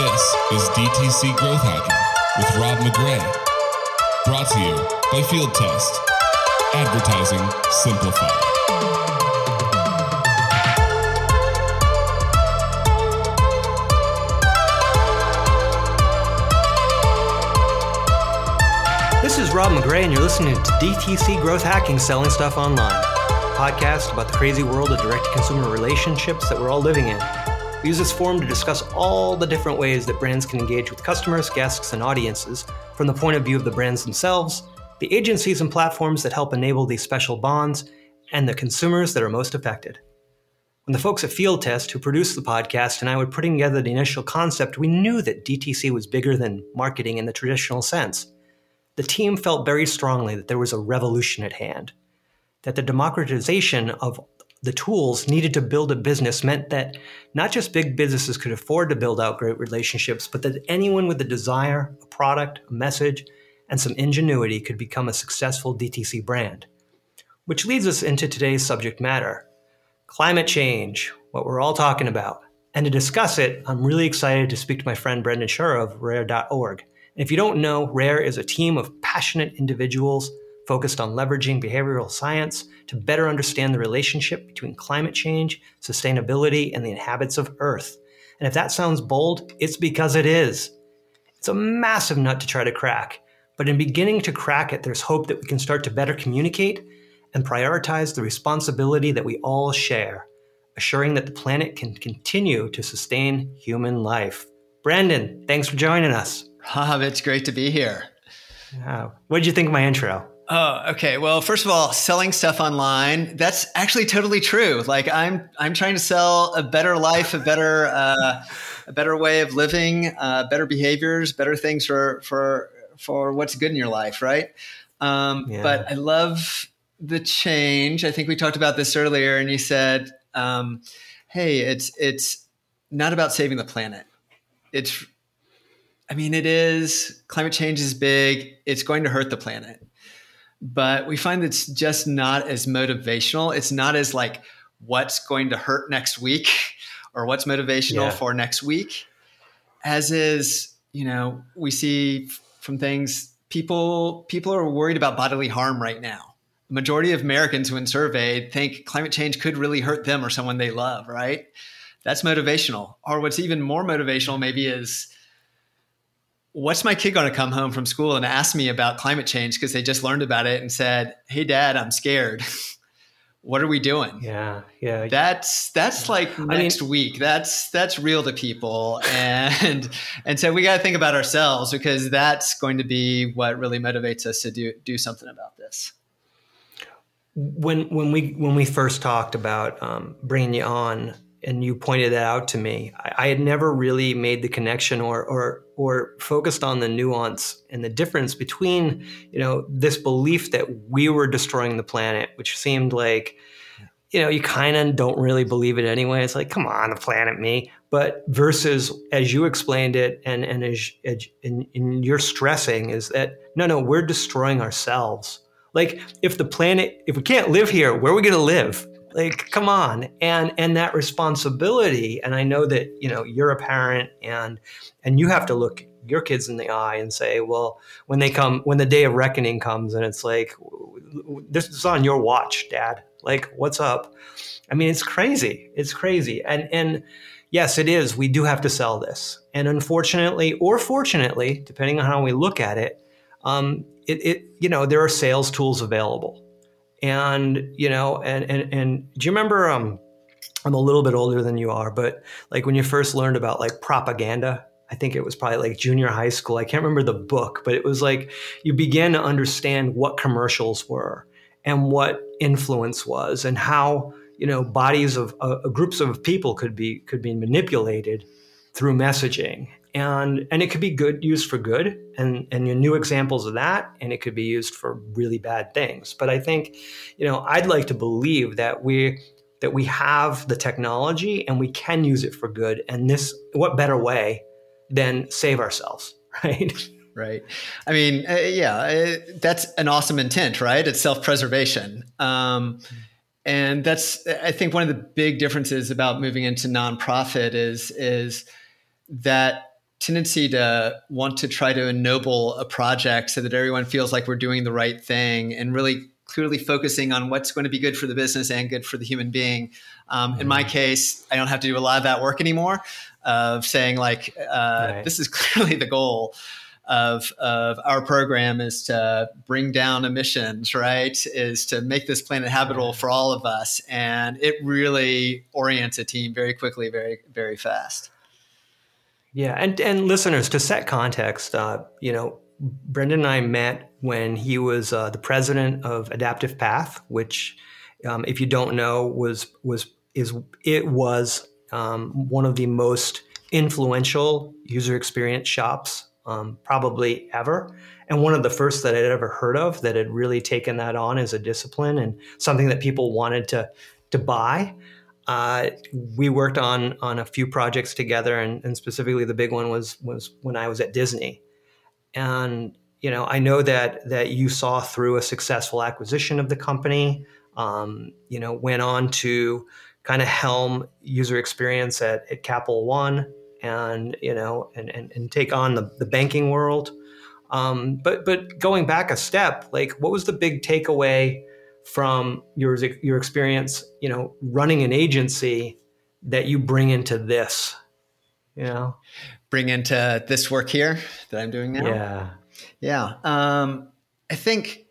This is DTC Growth Hacking with Rob McGray. Brought to you by Field Test. Advertising simplified. This is Rob McGray, and you're listening to DTC Growth Hacking Selling Stuff Online, podcast about the crazy world of direct to consumer relationships that we're all living in. We use this forum to discuss all the different ways that brands can engage with customers, guests, and audiences from the point of view of the brands themselves, the agencies and platforms that help enable these special bonds, and the consumers that are most affected. When the folks at Field Test, who produced the podcast, and I were putting together the initial concept, we knew that DTC was bigger than marketing in the traditional sense. The team felt very strongly that there was a revolution at hand, that the democratization of the tools needed to build a business meant that not just big businesses could afford to build out great relationships, but that anyone with a desire, a product, a message, and some ingenuity could become a successful DTC brand. Which leads us into today's subject matter climate change, what we're all talking about. And to discuss it, I'm really excited to speak to my friend Brandon Schauer of Rare.org. And if you don't know, Rare is a team of passionate individuals focused on leveraging behavioral science to better understand the relationship between climate change, sustainability, and the inhabitants of Earth. And if that sounds bold, it's because it is. It's a massive nut to try to crack, but in beginning to crack it, there's hope that we can start to better communicate and prioritize the responsibility that we all share, assuring that the planet can continue to sustain human life. Brandon, thanks for joining us. Rob, it's great to be here. Wow. What did you think of my intro? Oh, okay. Well, first of all, selling stuff online, that's actually totally true. Like I'm I'm trying to sell a better life, a better uh, a better way of living, uh, better behaviors, better things for for for what's good in your life, right? Um, Yeah. But I love the change. I think we talked about this earlier, and you said, um, "Hey, it's it's not about saving the planet. It's I mean, it is. Climate change is big. It's going to hurt the planet. But we find it's just not as motivational. It's not as like what's going to hurt next week or what's motivational Yeah. for next week, as is, you know, we see from things people people are worried about bodily harm right now. The majority of Americans when surveyed think climate change could really hurt them or someone they love, right? That's motivational. Or what's even more motivational maybe is what's my kid going to come home from school and ask me about climate change because they just learned about it and said, "Hey, Dad, I'm scared. what are we doing?" Yeah, yeah. That's that's like mean- next week. That's that's real to people, and and so we got to think about ourselves because that's going to be what really motivates us to do do something about this. when when we when we first talked about um, bringing you on and you pointed that out to me I, I had never really made the connection or or or focused on the nuance and the difference between you know this belief that we were destroying the planet which seemed like you know you kind of don't really believe it anyway. It's like come on the planet me. But versus as you explained it and and as, as and, and you're stressing is that no no we're destroying ourselves. Like if the planet if we can't live here where are we going to live like come on. And and that responsibility and i know that you know you're a parent and and you have to look your kids in the eye and say well when they come when the day of reckoning comes and it's like this is on your watch dad. Like what's up? I mean it's crazy. It's crazy. And and yes it is. We do have to sell this. And unfortunately or fortunately depending on how we look at it um, it, it you know there are sales tools available and you know and and, and do you remember um i'm a little bit older than you are but like when you first learned about like propaganda i think it was probably like junior high school. I can't remember the book but it was like you began to understand what commercials were and what influence was and how you know bodies of uh, groups of people could be could be manipulated through messaging and and it could be good used for good and and new examples of that and it could be used for really bad things. But i think you know i'd like to believe that we that we have the technology and we can use it for good and this what better way than save ourselves right? Right. I mean uh, yeah uh, that's an awesome intent right? It's self-preservation. Um, and that's i think one of the big differences about moving into nonprofit is is that tendency to want to try to ennoble a project so that everyone feels like we're doing the right thing and really clearly focusing on what's going to be good for the business and good for the human being. Um, in my mm-hmm. case, I don't have to do a lot of that work anymore of saying like, uh, right. this is clearly the goal of, of our program is to bring down emissions, right? Is to make this planet habitable for all of us. And it really orients a team very quickly, very, very fast. Yeah, and and listeners, to set context, uh, you know, Brandon and I met when he was uh, the president of Adaptive Path, which, um, if you don't know, was was is it was um, one of the most influential user experience shops um, probably ever, and one of the first that I'd ever heard of that had really taken that on as a discipline and something that people wanted to to buy. Uh, we worked on on a few projects together, and, and, specifically the big one was was when I was at Disney. And you know, I know that that you saw through a successful acquisition of the company. Um, you know, went on to kind of helm user experience at, at Capital One, and you know, and and, and take on the, the banking world. Um, but but going back a step, like what was the big takeaway? From your your experience, you know, running an agency that you bring into this, you know, bring into this work here that I'm doing now. Yeah, yeah. Um, I think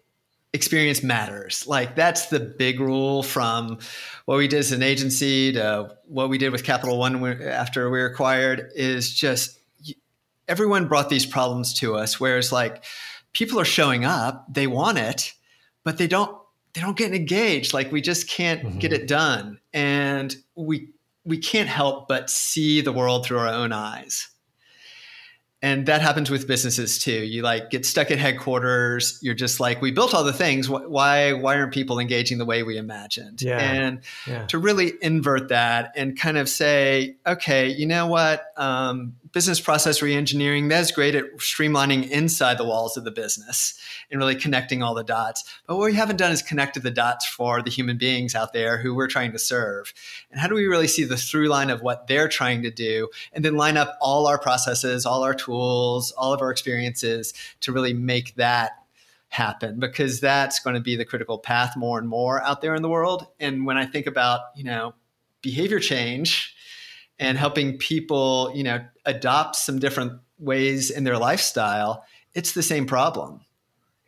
experience matters. Like that's the big rule from what we did as an agency to what we did with Capital One after we were acquired is just everyone brought these problems to us. Whereas like people are showing up, they want it, but they don't they don't get engaged. Like we just can't mm-hmm. get it done. And we we can't help but see the world through our own eyes. And that happens with businesses too. You like get stuck at headquarters. You're just like, we built all the things. Why why aren't people engaging the way we imagined? Yeah. And yeah. to really invert that and kind of say, okay, you know what? Um, business process reengineering, that's great at streamlining inside the walls of the business and really connecting all the dots. But what we haven't done is connected the dots for the human beings out there who we're trying to serve. And how do we really see the through line of what they're trying to do and then line up all our processes, all our tools, all of our experiences to really make that happen because that's going to be the critical path more and more out there in the world. And when I think about, you know, behavior change, and helping people, you know, adopt some different ways in their lifestyle, it's the same problem.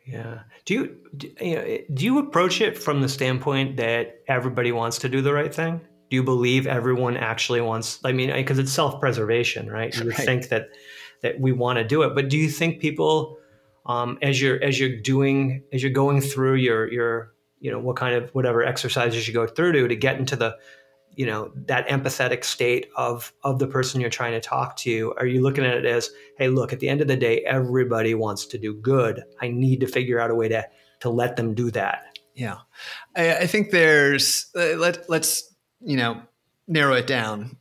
Yeah. Do you, do, you know, do you approach it from the standpoint that everybody wants to do the right thing? Do you believe everyone actually wants? I mean, because it's self-preservation, right? You right. think that that we want to do it, but do you think people, um, as you're as you're doing as you're going through your your you know what kind of whatever exercises you go through to to get into the you know that empathetic state of of the person you're trying to talk to are you looking at it as hey look at the end of the day everybody wants to do good. I need to figure out a way to to let them do that. Yeah. I, I think there's uh, let, let's you know narrow it down.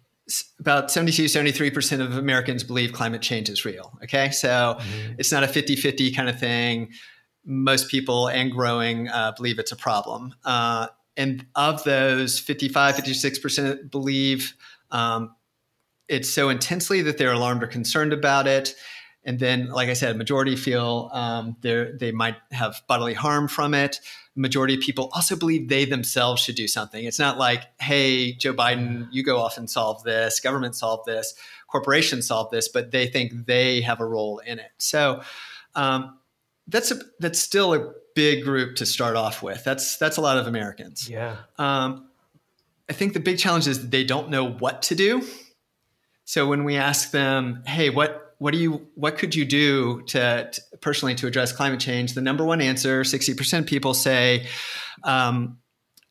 About 72 73% of americans believe climate change is real okay? So mm-hmm. it's not a 50-50 kind of thing. Most people and growing uh, believe it's a problem. Uh, and of those 55 56% believe um, it's so intensely that they're alarmed or concerned about it. And then like i said majority feel um, they might have bodily harm from it. Majority of people also believe they themselves should do something. It's not like hey joe biden you go off and solve this government solve this corporations solve this but they think they have a role in it. So um, that's a that's still a big group to start off with. That's that's a lot of Americans. Yeah. Um, I think the big challenge is they don't know what to do. So when we ask them, "Hey, what what do you what could you do to, to, personally to address climate change the number one answer 60% people say um,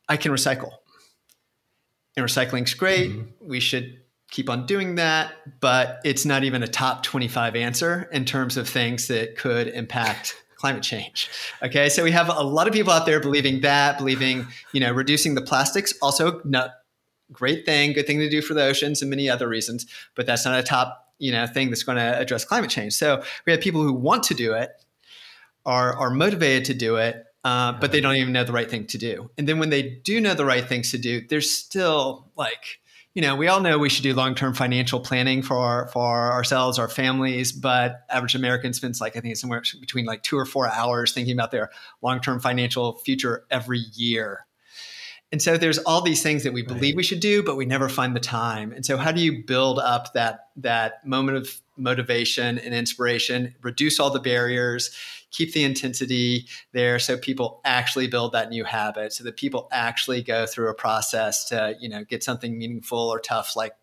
i can recycle and recycling's great mm-hmm. we should keep on doing that but it's not even a top 25 answer in terms of things that could impact climate change okay so we have a lot of people out there believing that believing you know reducing the plastics also not great thing good thing to do for the oceans and many other reasons but that's not a top you know thing that's going to address climate change. So we have people who want to do it, are are motivated to do it, uh, but they don't even know the right thing to do. And then when they do know the right things to do, there's still like you know we all know we should do long term financial planning for our, for ourselves, our families, but average American spends like I think it's somewhere between like two or four hours thinking about their long term financial future every year. And so there's all these things that we believe right. we should do, but we never find the time. And so how do you build up that that moment of motivation and inspiration, reduce all the barriers, keep the intensity there so people actually build that new habit, so that people actually go through a process to, you know, get something meaningful or tough like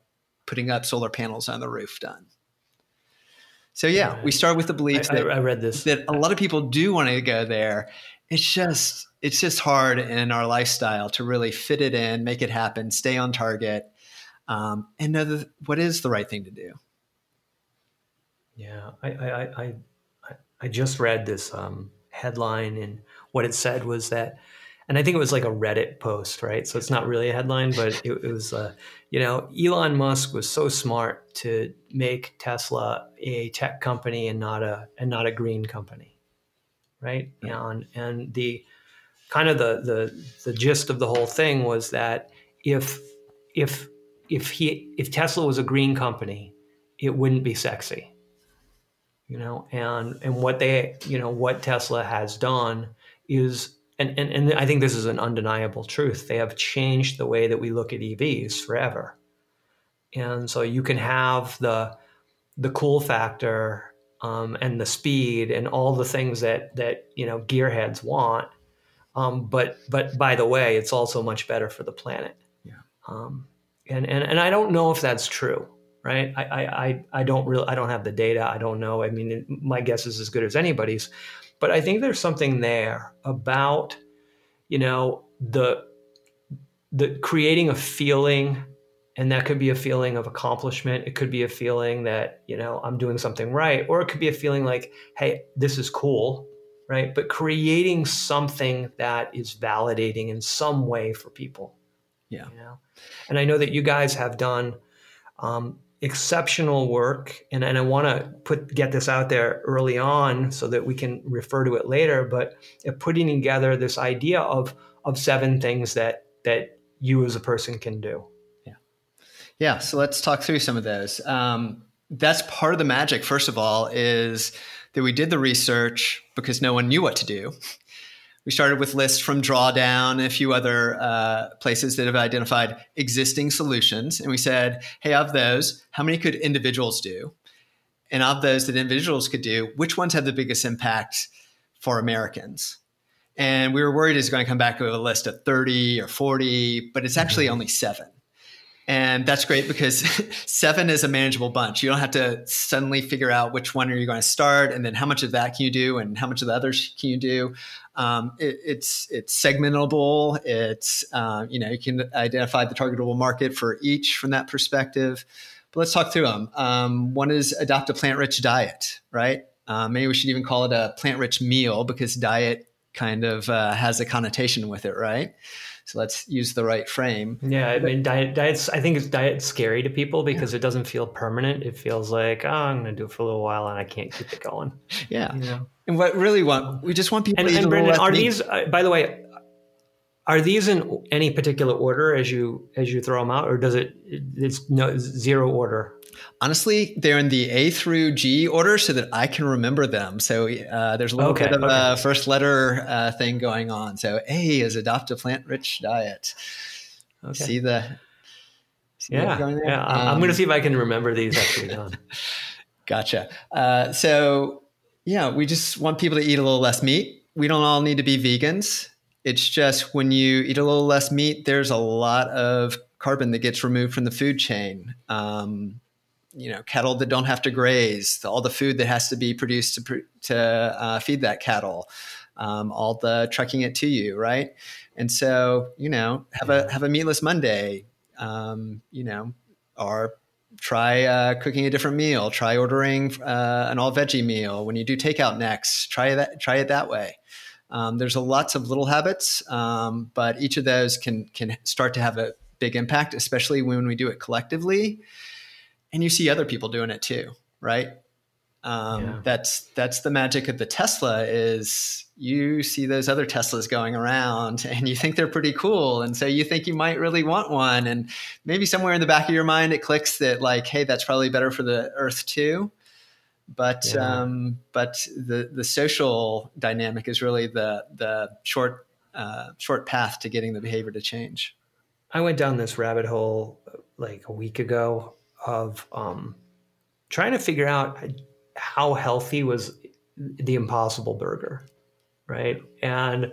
putting up solar panels on the roof done. So yeah, we start with the belief I, that I read this that a lot of people do want to go there. It's just it's just hard in our lifestyle to really fit it in, make it happen, stay on target, um, and know the, what is the right thing to do. Yeah, I I I, I just read this um, headline, and what it said was that, and I think it was like a Reddit post, right? So it's not really a headline, but it, it was, uh, you know, Elon Musk was so smart to make Tesla a tech company and not a and not a green company, right? Yeah. And and the kind of the the the gist of the whole thing was that if if if he if Tesla was a green company, it wouldn't be sexy. You know, and and what they you know what Tesla has done is and, and, and I think this is an undeniable truth. They have changed the way that we look at EVs forever. And so you can have the the cool factor um, and the speed and all the things that that you know gearheads want, um, but but by the way, it's also much better for the planet. Yeah. Um, and, and and I don't know if that's true, right? I I I don't really I don't have the data. I don't know. I mean, my guess is as good as anybody's, but I think there's something there about you know the the creating a feeling and that could be a feeling of accomplishment it could be a feeling that you know i'm doing something right or it could be a feeling like hey this is cool right? But creating something that is validating in some way for people. Yeah. You know? And I know that you guys have done um, exceptional work, and, and I want to put get this out there early on so that we can refer to it later. But putting together this idea of of seven things that that you as a person can do. Yeah. Yeah. So let's talk through some of those. Um, that's part of the magic. First of all, is that we did the research because no one knew what to do. We started with lists from Drawdown and a few other uh, places that have identified existing solutions. And we said, hey, of those, how many could individuals do? And of those that individuals could do, which ones have the biggest impact for Americans? And we were worried it's going to come back with a list of 30 or 40, but it's actually mm-hmm. only seven. And that's great because seven is a manageable bunch. You don't have to suddenly figure out which one are you going to start, and then how much of that can you do, and how much of the others can you do. Um, it, it's it's segmentable. It's uh, you know you can identify the targetable market for each from that perspective. But let's talk through them. Um, one is adopt a plant-rich diet, right? Uh, maybe we should even call it a plant-rich meal because diet kind of uh, has a connotation with it, right? So let's use the right frame. Yeah, I mean, diet, diet's. I think it's diet's scary to people because yeah. it doesn't feel permanent. It feels like oh, I'm going to do it for a little while and I can't keep it going. Yeah, you know? and what really want we just want people. And, to and Brandon, are these? Uh, by the way, are these in any particular order as you as you throw them out, or does it? It's no zero order. Honestly, they're in the A through G order so that I can remember them. So uh, there's a little okay, bit of okay. a first letter uh, thing going on. So A is adopt a plant rich diet. Okay. See the. See yeah, yeah. Um, I'm going to see if I can remember these actually done. gotcha. Uh, so yeah, we just want people to eat a little less meat. We don't all need to be vegans. It's just when you eat a little less meat, there's a lot of carbon that gets removed from the food chain. Um, you know cattle that don't have to graze, all the food that has to be produced to to uh, feed that cattle, um, all the trucking it to you, right? And so you know have a have a meatless Monday, um, you know, or try uh, cooking a different meal. Try ordering uh, an all veggie meal when you do takeout next. Try that. Try it that way. Um, there's a lots of little habits, um, but each of those can can start to have a big impact, especially when we do it collectively. And you see other people doing it too, right? Um, yeah. That's that's the magic of the Tesla is you see those other Teslas going around and you think they're pretty cool, and so you think you might really want one, and maybe somewhere in the back of your mind it clicks that like, hey, that's probably better for the Earth too. But yeah. um, but the the social dynamic is really the the short uh, short path to getting the behavior to change. I went down this rabbit hole like a week ago of um, trying to figure out how healthy was the Impossible Burger, right? And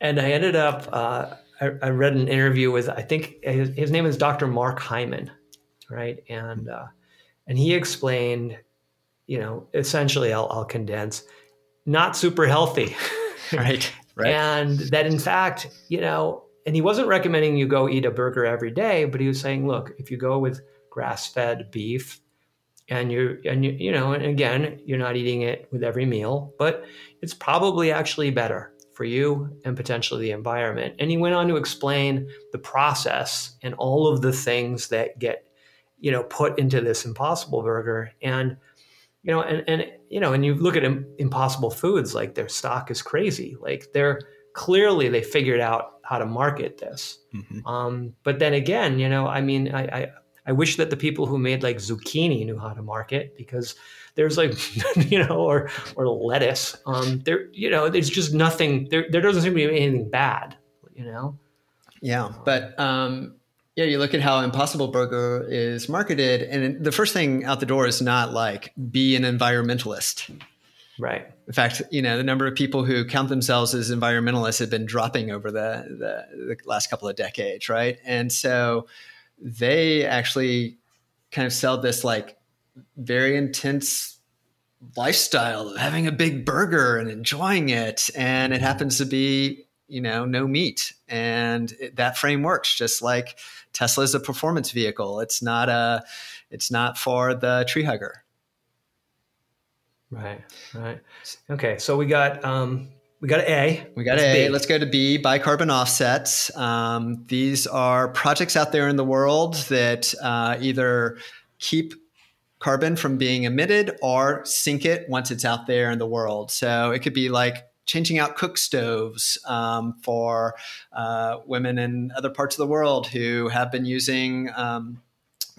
and I ended up uh, I, I, read an interview with I think his, his name is Dr. Mark Hyman, right? And uh, and he explained, you know, essentially I'll, I'll condense, not super healthy, right? Right. And that in fact, you know, and he wasn't recommending you go eat a burger every day, but he was saying, look, if you go with grass-fed beef and you're and you you know and again you're not eating it with every meal but it's probably actually better for you and potentially the environment. And he went on to explain the process and all of the things that get you know put into this impossible burger. And you know and and you know and you look at impossible foods like their stock is crazy. Like they're clearly they figured out how to market this. Mm-hmm. um, but then again you know i mean I, I I wish that the people who made like zucchini knew how to market because there's like you know or or lettuce. Um there you know there's just nothing there there doesn't seem to be anything bad you know? Yeah but um yeah you look at how impossible burger is marketed and the first thing out the door is not like be an environmentalist. Right. In fact you know the number of people who count themselves as environmentalists have been dropping over the the, the last couple of decades right? And so they actually kind of sell this like very intense lifestyle of having a big burger and enjoying it and it happens to be you know no meat. And it, that frame works just like tesla is a performance vehicle. It's not a it's not for the tree hugger. Right right. Okay so we got um we got A. We got That's A. B. Let's go to B. Buy carbon offsets. Um, these are projects out there in the world that uh, either keep carbon from being emitted or sink it once it's out there in the world. So it could be like changing out cook stoves um, for uh, women in other parts of the world who have been using um,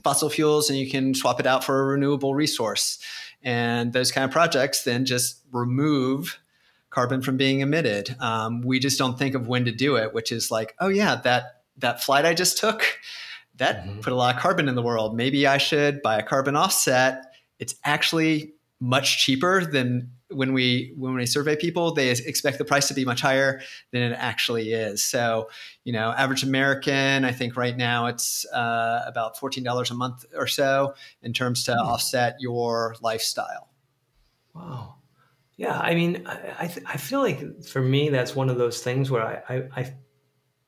fossil fuels, and you can swap it out for a renewable resource. And those kind of projects then just remove carbon from being emitted. Um, we just don't think of when to do it, which is like, oh yeah, that that flight I just took, that mm-hmm. put a lot of carbon in the world. Maybe I should buy a carbon offset. It's actually much cheaper than when we when we survey people. They expect the price to be much higher than it actually is. So, you know, average American, I think right now it's uh, about fourteen dollars a month or so in terms to mm-hmm. offset your lifestyle. Wow. Yeah, I mean, I, I, I feel like for me that's one of those things where I, I, I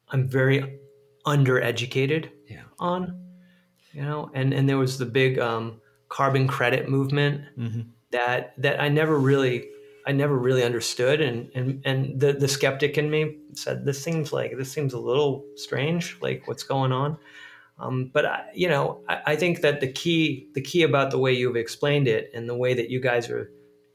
I'm very undereducated yeah. on, you know, and and there was the big um, carbon credit movement mm-hmm. that that I never really I never really understood, and and and the the skeptic in me said this seems like this seems a little strange, like what's going on. Um, but I, you know, I, I think that the key the key about the way you've explained it and the way that you guys are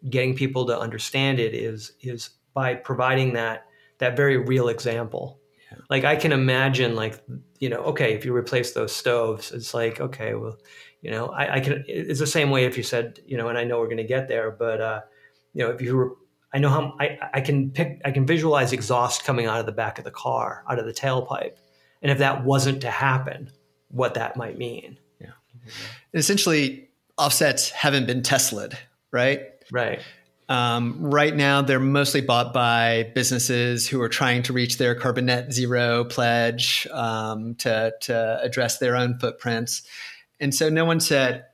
getting people to understand it is is by providing that that very real example. Yeah. Like I can imagine, like you know, okay, if you replace those stoves, it's like okay, well, you know, I, I can. It's the same way if you said, you know, and I know we're going to get there, but uh, you know, if you were, I know how I I can pick, I can visualize exhaust coming out of the back of the car, out of the tailpipe, and if that wasn't to happen, what that might mean. Yeah. Essentially, offsets haven't been Teslaed, right? Right. Um, right now, they're mostly bought by businesses who are trying to reach their carbon net zero pledge um, to, to address their own footprints. And so no one said,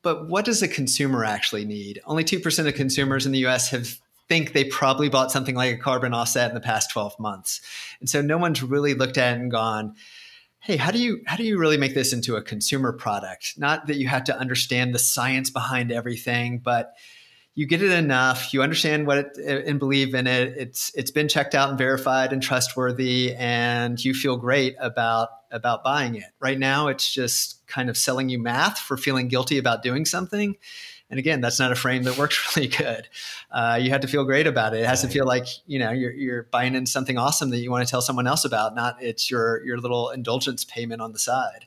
but what does a consumer actually need? Only 2% of consumers in the US have think they probably bought something like a carbon offset in the past 12 months. And so no one's really looked at it and gone, hey, how do you how do you really make this into a consumer product? Not that you have to understand the science behind everything, but you get it enough, you understand what it and believe in it. It's it's been checked out and verified and trustworthy, and you feel great about about buying it. Right now, it's just kind of selling you math for feeling guilty about doing something. And again, that's not a frame that works really good. Uh, you have to feel great about it. It has to feel like you know you're, you're buying in something awesome that you want to tell someone else about. Not it's your your little indulgence payment on the side.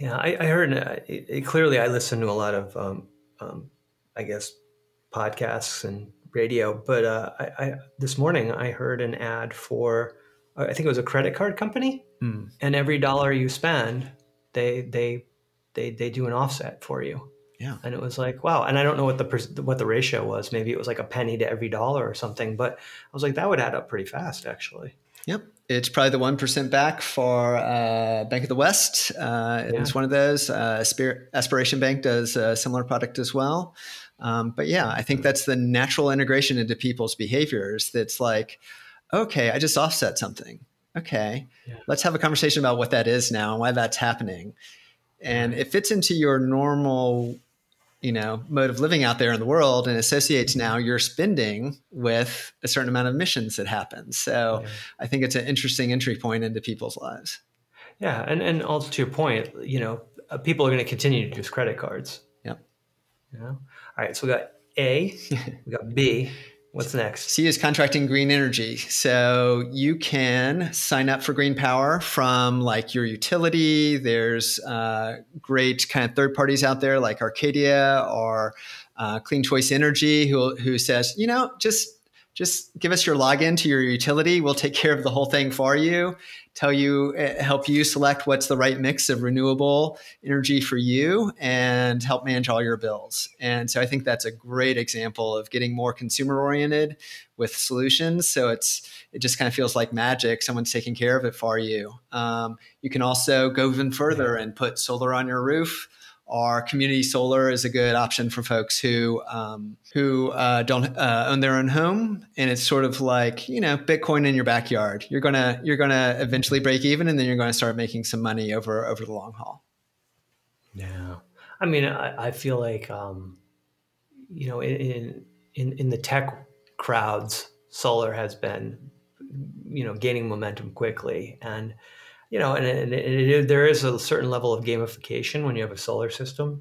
Yeah, I, I heard uh, it, it, clearly. I listen to a lot of, um, um, I guess, podcasts and radio. But uh, I, I, this morning I heard an ad for, I think it was a credit card company, mm. and every dollar you spend, they they they they do an offset for you. Yeah, and it was like wow. And I don't know what the what the ratio was. Maybe it was like a penny to every dollar or something. But I was like that would add up pretty fast, actually. Yep. It's probably the 1% back for uh, Bank of the West. Uh, yeah. It's one of those. Uh, Aspiration Bank does a similar product as well. Um, but yeah, I think that's the natural integration into people's behaviors. That's like, okay, I just offset something. Okay, yeah. let's have a conversation about what that is now and why that's happening. And it fits into your normal you know mode of living out there in the world and associates now your spending with a certain amount of emissions that happen. So yeah. i think it's an interesting entry point into people's lives. Yeah and and also to your point you know uh, people are going to continue to use credit cards. Yep. You know? All right so we got a we got b What's next? C is contracting green energy. So you can sign up for green power from like your utility. There's uh, great kind of third parties out there like Arcadia or uh, Clean Choice Energy who, who says, you know, just just give us your login to your utility. We'll take care of the whole thing for you, tell you, eh, help you select what's the right mix of renewable energy for you, and help manage all your bills. And so I think that's a great example of getting more consumer oriented with solutions. So it's it just kind of feels like magic. Someone's taking care of it for you. Um, you can also go even further and put solar on your roof our community solar is a good option for folks who um, who uh, don't uh, own their own home, and it's sort of like you know Bitcoin in your backyard. You're gonna you're gonna eventually break even, and then you're going to start making some money over over the long haul. Yeah, I mean, I, I feel like um, you know in in in the tech crowds, solar has been you know gaining momentum quickly and you know and, and it, it, there is a certain level of gamification when you have a solar system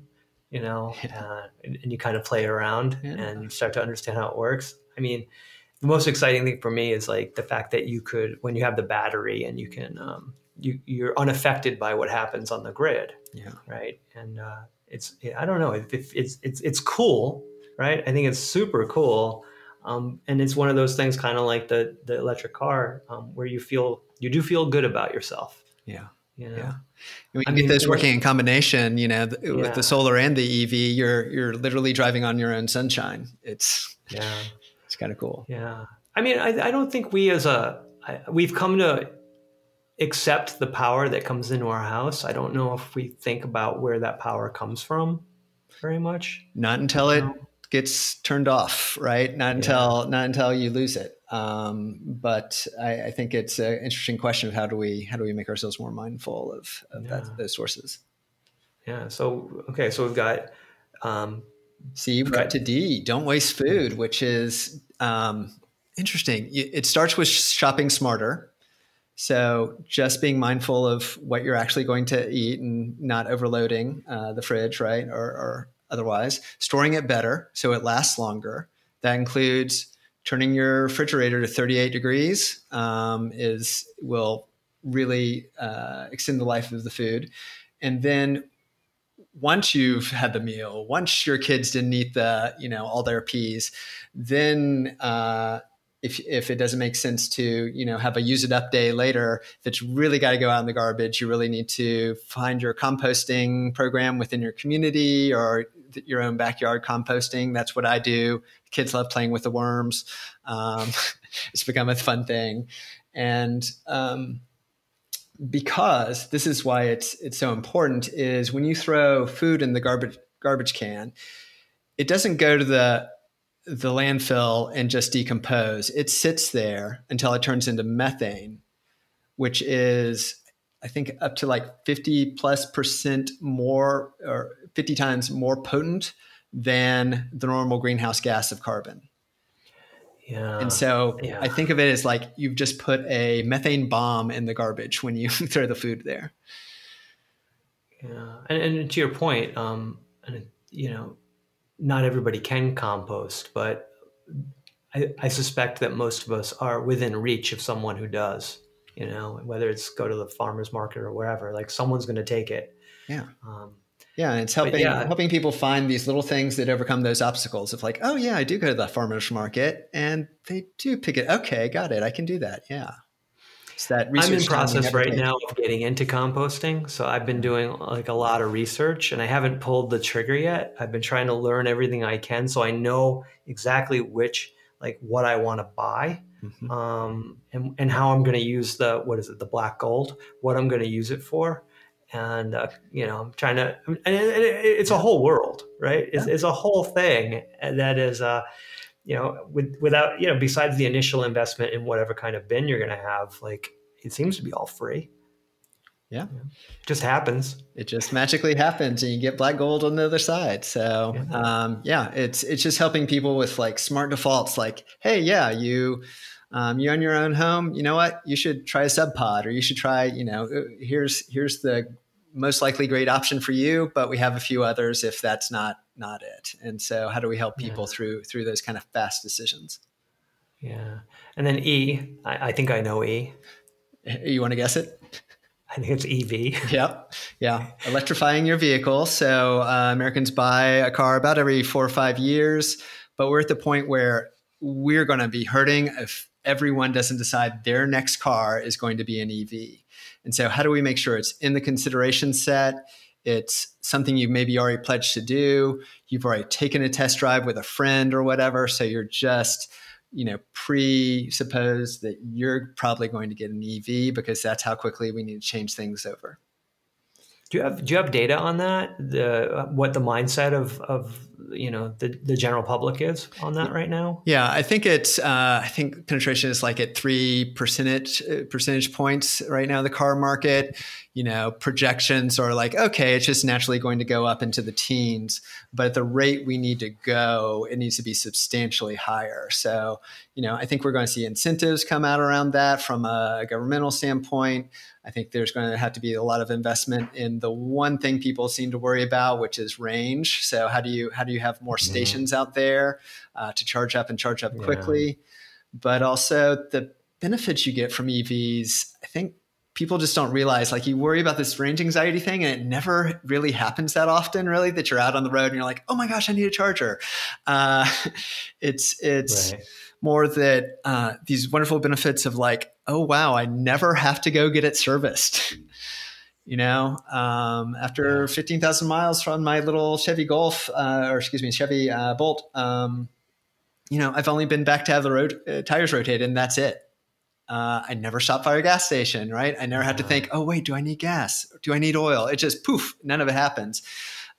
you know uh, and, and, you kind of play around yeah. and you start to understand how it works. I mean the most exciting thing for me is like the fact that you could when you have the battery and you can um, you you're unaffected by what happens on the grid yeah. right? And uh, it's i don't know it's it's it's cool right? I think it's super cool. Um, and it's one of those things kind of like the the electric car um, where you feel you do feel good about yourself yeah. You know? yeah. When you I get mean, those working in combination you know yeah. with the solar and the ev you're you're literally driving on your own sunshine. It's yeah. it's kind of cool. Yeah. I mean i, I don't think we as a I, we've come to accept the power that comes into our house. I don't know if we think about where that power comes from very much. Not until it gets turned off, right? Not until yeah. not until you lose it. Um, but I, I, think it's an interesting question of how do we how do we make ourselves more mindful of, of yeah. that, those sources. Yeah. So okay. So we've got. Um, we got to D. Don't waste food, which is um, interesting. It starts with shopping smarter. So just being mindful of what you're actually going to eat and not overloading uh, the fridge, right? Or, or otherwise, storing it better so it lasts longer. That includes turning your refrigerator to 38 degrees um, is will really uh, extend the life of the food. And then once you've had the meal, once your kids didn't eat the, you know, all their peas, then uh, if, if it doesn't make sense to you know have a use it up day later if it's really got to go out in the garbage you really need to find your composting program within your community or your own backyard composting. That's what i do. Kids love playing with the worms. Um, it's become a fun thing. And um, because this is why it's it's so important is when you throw food in the garbage garbage can it doesn't go to the the landfill and just decompose. It sits there until it turns into methane, which is, I think, up to like 50 plus percent more or 50 times more potent than the normal greenhouse gas of carbon. Yeah. And so yeah. I think of it as like you've just put a methane bomb in the garbage when you throw the food there. Yeah. And, and to your point, um, and, you know, not everybody can compost, but I, I, suspect that most of us are within reach of someone who does. You know, whether it's go to the farmers market or wherever, like someone's going to take it. Yeah. Um, yeah, and it's helping yeah. helping people find these little things that overcome those obstacles of like, oh yeah, I do go to the farmers market and they do pick it. Okay, got it. I can do that. Yeah that I'm in process right now of getting into composting. So I've been doing like a lot of research and I haven't pulled the trigger yet. I've been trying to learn everything I can so I know exactly which like what I want to buy. Mm-hmm. Um, and, and how I'm going to use the what is it the black gold what I'm going to use it for and uh, you know I'm trying to and it, it, it's a whole world right it's, yeah. it's a whole thing that is uh you know, with, without, you know, besides the initial investment in whatever kind of bin you're going to have, like it seems to be all free. Yeah. yeah. Just happens. It just magically happens and you get black gold on the other side. So, yeah. Um, yeah, it's, it's just helping people with like smart defaults. Like, Hey, yeah, you, um, you own your own home. You know what? You should try a Subpod or you should try, you know, uh, here's, here's the most likely great option for you, but we have a few others if that's not not it. And so how do we help people yeah. through through those kind of fast decisions? Yeah. And then E, I, I think I know E. You want to guess it? I think it's EV. yep. Yeah. Electrifying your vehicle. So uh, Americans buy a car about every four or five years, but we're at the point where we're going to be hurting if everyone doesn't decide their next car is going to be an EV. And so, how do we make sure it's in the consideration set? It's something you maybe already pledged to do. You've already taken a test drive with a friend or whatever. So you're just, you know, presuppose that you're probably going to get an EV because that's how quickly we need to change things over. Do you have do you have data on that? The uh, what the mindset of of you know the, the general public is on that right now? Yeah i think it's uh, i think penetration is like at three percentage uh, percentage points right now the car market. You know projections are like okay it's just naturally going to go up into the teens but at the rate we need to go it needs to be substantially higher. So you know i think we're going to see incentives come out around that from a governmental standpoint. I think there's going to have to be a lot of investment in the one thing people seem to worry about, which is range. So how do you how do you have more mm-hmm. stations mm-hmm. out there uh, to charge up and charge up yeah. quickly? But also the benefits you get from EVs. I think people just don't realize. Like you worry about this range anxiety thing, and it never really happens that often. Really, that you're out on the road and you're like, oh my gosh, I need a charger. Uh, it's it's. Right more that uh, these wonderful benefits of like, oh wow, I never have to go get it serviced. you know, um, after yeah. fifteen thousand miles from my little Chevy Golf, uh, or excuse me, Chevy uh, Bolt, um, you know, I've only been back to have the road uh, tires rotated, and that's it. Uh, I never stopped by a gas station, right? I never had to think, oh wait, do I need gas? Do I need oil? It just poof, none of it happens.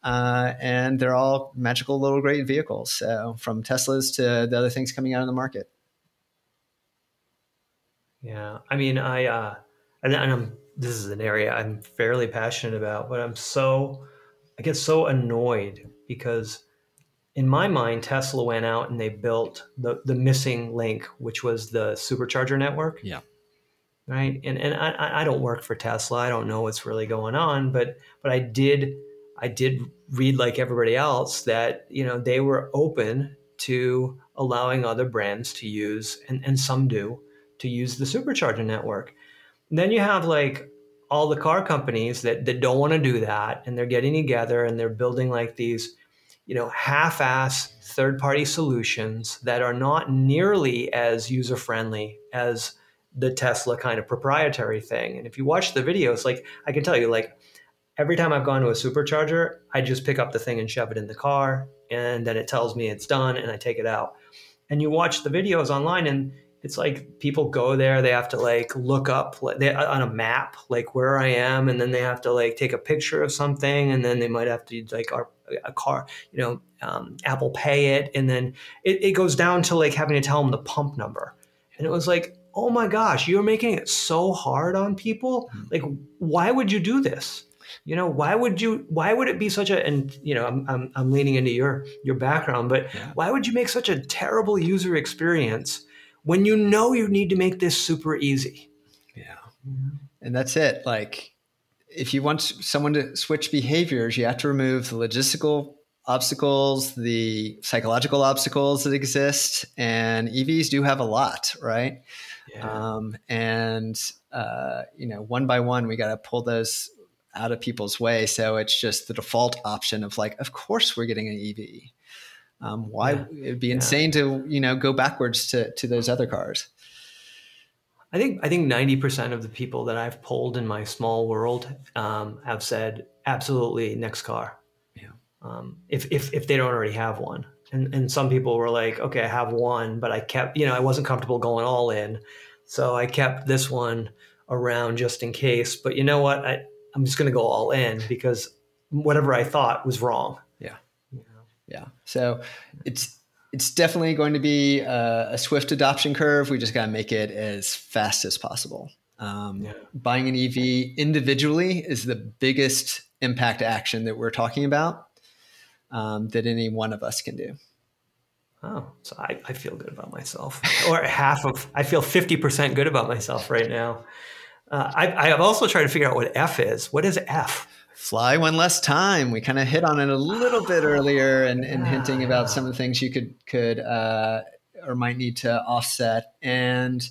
Uh, and they're all magical little great vehicles. So from Teslas to the other things coming out in the market. Yeah, I mean, I uh, and, and I'm this is an area I'm fairly passionate about, but I'm so I get so annoyed because in my mind, Tesla went out and they built the the missing link, which was the supercharger network. Yeah. Right. And and I, I don't work for Tesla. I don't know what's really going on, but but I did I did read like everybody else that you know they were open to allowing other brands to use and, and some do to use the supercharger network. Then you have like all the car companies that, that don't want to do that and they're getting together and they're building like these you know half-ass third-party solutions that are not nearly as user-friendly as the Tesla kind of proprietary thing. And if you watch the videos, like I can tell you, like every time I've gone to a supercharger, I just pick up the thing and shove it in the car, and then it tells me it's done, and I take it out. And you watch the videos online, and it's like people go there, they have to like look up they, on a map like where I am, and then they have to like take a picture of something, and then they might have to like our, a car, you know, um, Apple Pay it, and then it, it goes down to like having to tell them the pump number, and it was like oh my gosh, you're making it so hard on people. Hmm. Like, why would you do this? you know why would you why would it be such a and you know i'm i'm, I'm leaning into your your background but yeah. why would you make such a terrible user experience when you know you need to make this super easy yeah and that's it like if you want someone to switch behaviors you have to remove the logistical obstacles the psychological obstacles that exist and evs do have a lot right yeah. um, and uh, you know one by one we got to pull those out of people's way. So it's just the default option of like, of course we're getting an EV. Um, why yeah. it'd be insane yeah. to you know go backwards to to those other cars. I think I think ninety percent of the people that I've polled in my small world um, have said absolutely next car. Yeah. Um, if if if they don't already have one, and and some people were like, okay, I have one, but I kept you know I wasn't comfortable going all in, so I kept this one around just in case. But you know what, I I'm just going to go all in because whatever I thought was wrong. So it's, it's definitely going to be a, a swift adoption curve. We just got to make it as fast as possible. Um, yeah. Buying an EV individually is the biggest impact action that we're talking about um, that any one of us can do. Oh, so I, I feel good about myself, or half of I feel fifty percent good about myself right now. Uh, I, have also tried to figure out what F is. What is F? Fly one less time. We kind of hit on it a little bit earlier, and, and hinting about some of the things you could could uh, or might need to offset. And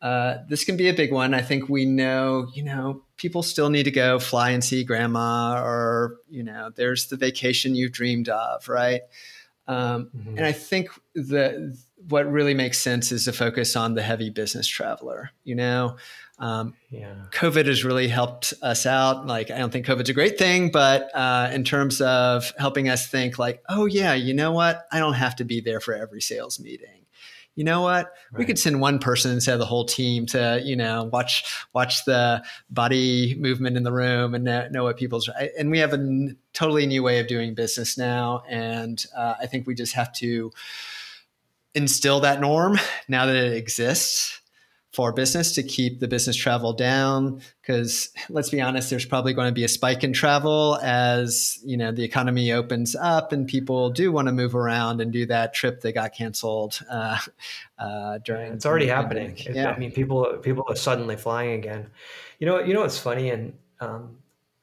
uh, this can be a big one. I think we know, you know, people still need to go fly and see grandma, or you know, there's the vacation you dreamed of, right? Um, mm-hmm. And I think the what really makes sense is to focus on the heavy business traveler. You know, um, yeah. COVID has really helped us out. Like, I don't think COVID's a great thing, but uh, in terms of helping us think, like, oh, yeah, you know what? I don't have to be there for every sales meeting. you know what? Right. We could send one person instead of the whole team to, you know, watch watch the body movement in the room and know, what people's. And we have a totally new way of doing business now, and uh, I think we just have to instill that norm now that it exists for business to keep the business travel down because let's be honest there's probably going to be a spike in travel as you know the economy opens up and people do want to move around and do that trip that got canceled uh, uh, during it's already happening. Yeah. i mean people people are suddenly flying again. You know you know what's funny? And um,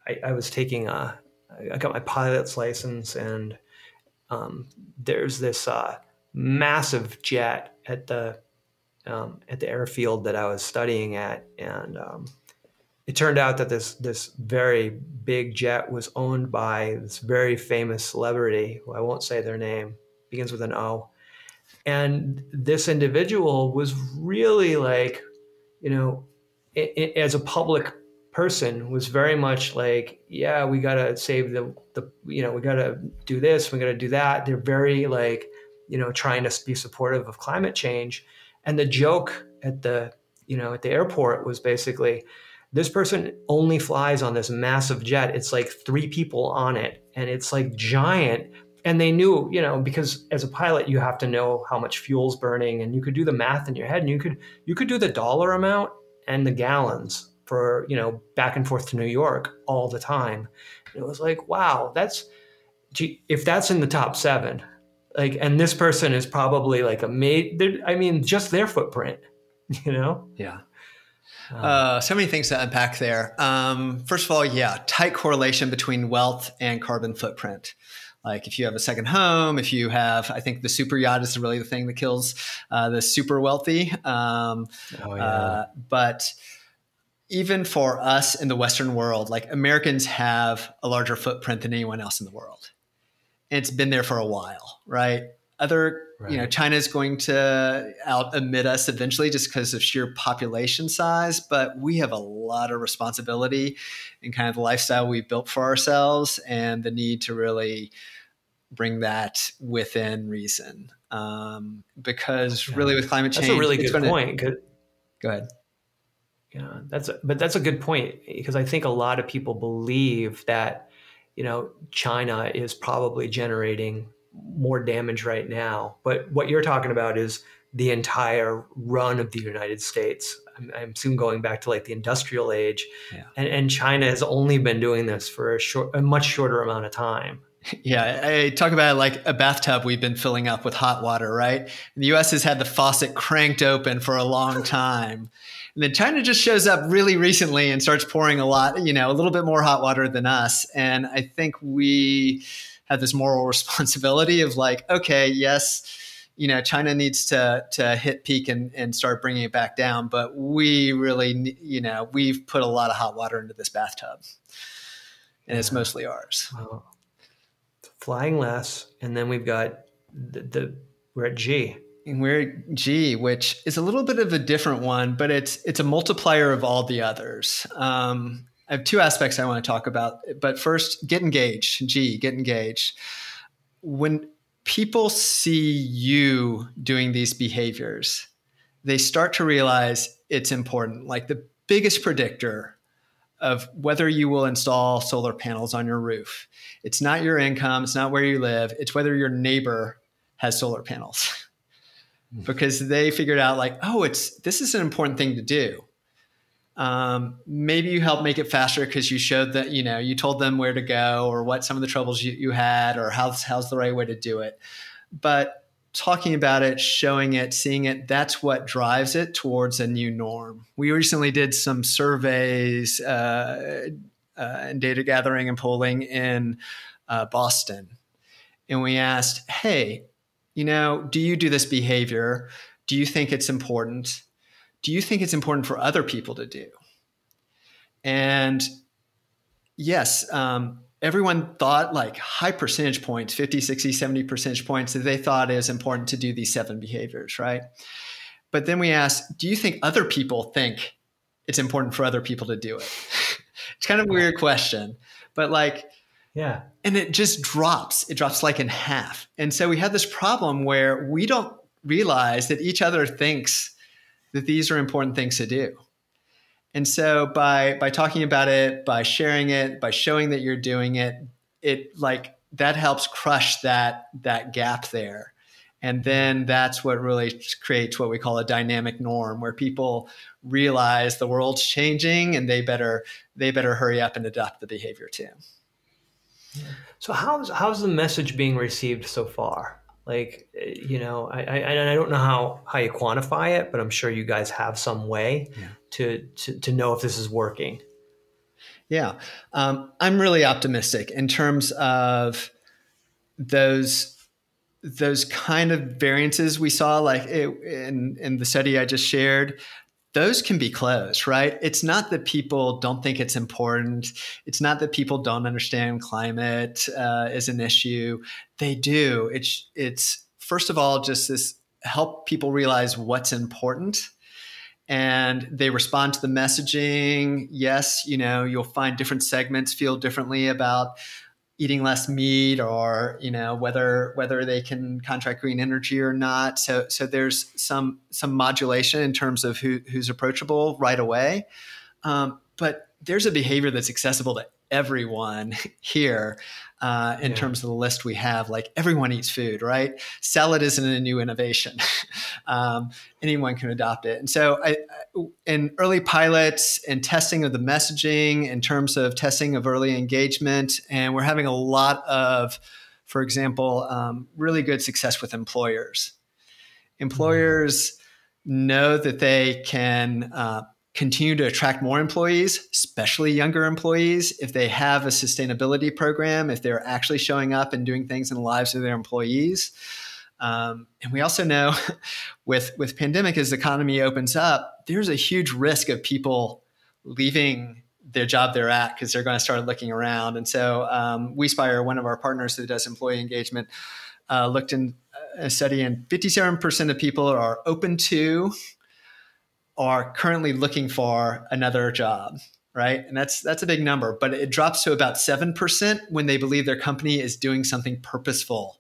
I, I, was taking a i got my pilot's license and um, there's this uh, massive jet at the um, at the airfield that I was studying at, and um, it turned out that this this very big jet was owned by this very famous celebrity who I won't say their name begins with an O, and this individual was really like, you know, it, it, as a public person was very much like, yeah, we gotta save the the you know we gotta do this, we gotta do that. They're very like, you know, trying to be supportive of climate change and the joke at the you know at the airport was basically this person only flies on this massive jet. It's like three people on it, and it's like giant. And they knew, you know, because as a pilot, you have to know how much fuel's burning, and you could do the math in your head, and you could you could do the dollar amount and the gallons for you know back and forth to New York all the time. And it was like, wow, that's if that's in the top seven, like and this person is probably like a mate i mean just their footprint you know? Yeah. Um, uh, so many things to unpack there. Um, first of all yeah tight correlation between wealth and carbon footprint. Like if you have a second home if you have i think the super yacht is really the thing that kills uh, the super wealthy. Um, oh, yeah. uh, but even for us in the western world like americans have a larger footprint than anyone else in the world it's been there for a while, right? Other, right. you know, China's going to out emit us eventually just because of sheer population size, but we have a lot of responsibility in kind of the lifestyle we've built for ourselves and the need to really bring that within reason. Um, because yeah. really, with climate change, that's a really good point. Go ahead. Yeah, that's a, but that's a good point because I think a lot of people believe that you know, China is probably generating more damage right now. But what you're talking about is the entire run of the United States. I'm, I'm soon going back to like the industrial age, yeah. and, and China has only been doing this for a short, a much shorter amount of time. Yeah, I talk about it like a bathtub we've been filling up with hot water, right? the US has had the faucet cranked open for a long time. And then China just shows up really recently and starts pouring a lot, you know, a little bit more hot water than us. And I think we have this moral responsibility of like, okay, yes, you know, China needs to to hit peak and, and start bringing it back down, but we really, you know, we've put a lot of hot water into this bathtub, and it's mostly ours. Wow. Flying less, and then we've got the, the we're at G we're G, which is a little bit of a different one, but it's it's a multiplier of all the others. Um, I have two aspects I want to talk about, but first, get engaged. G, get engaged. When people see you doing these behaviors, they start to realize it's important. Like the biggest predictor of whether you will install solar panels on your roof. It's not your income, it's not where you live, it's whether your neighbor has solar panels. because they figured out like, oh, it's this is an important thing to do. Um, maybe you helped make it faster because you showed that you know you told them where to go or what some of the troubles you, you had or how's how's the right way to do it. But talking about it, showing it, seeing it, that's what drives it towards a new norm. We recently did some surveys uh, uh, and data gathering and polling in uh, Boston. And we asked, hey, you know, do you do this behavior? Do you think it's important? Do you think it's important for other people to do? And yes, um, everyone thought like high percentage points 50 60 70 percentage points that they thought is important to do these seven behaviors right but then we asked do you think other people think it's important for other people to do it it's kind of a weird question but like yeah. And it just drops. It drops like in half. And so we had this problem where we don't realize that each other thinks that these are important things to do. And so by by talking about it, by sharing it, by showing that you're doing it, it like that helps crush that that gap there. And then that's what really creates what we call a dynamic norm where people realize the world's changing and they better they better hurry up and adopt the behavior too. So how's how's the message being received so far? Like, you know, I, I, I don't know how, how you quantify it, but I'm sure you guys have some way yeah. to, to, to know if this is working. Yeah. Um, I'm really optimistic in terms of those those kind of variances we saw like it, in in the study I just shared those can be closed, right? It's not that people don't think it's important. It's not that people don't understand climate uh, is an issue. They do. It's it's first of all just this help people realize what's important and they respond to the messaging. Yes, you know, you'll find different segments feel differently about eating less meat or you know whether whether they can contract green energy or not. So so there's some some modulation in terms of who, who's approachable right away. Um, but there's a behavior that's accessible to everyone here uh, in yeah. terms of the list we have. Like everyone eats food, right? Salad isn't a new innovation. um, anyone can adopt it. And so, I, in early pilots and testing of the messaging, in terms of testing of early engagement, and we're having a lot of, for example, um, really good success with employers. Employers. Mm. Know that they can uh, continue to attract more employees, especially younger employees, if they have a sustainability program, if they're actually showing up and doing things in the lives of their employees. Um, and we also know with with pandemic as the economy opens up, there's a huge risk of people leaving their job they're at because they're going to start looking around. And so um, WeSpire, one of our partners that does employee engagement, uh, looked in a study and 57% of people are open to are currently looking for another job right? And that's that's a big number but it drops to about 7% when they believe their company is doing something purposeful.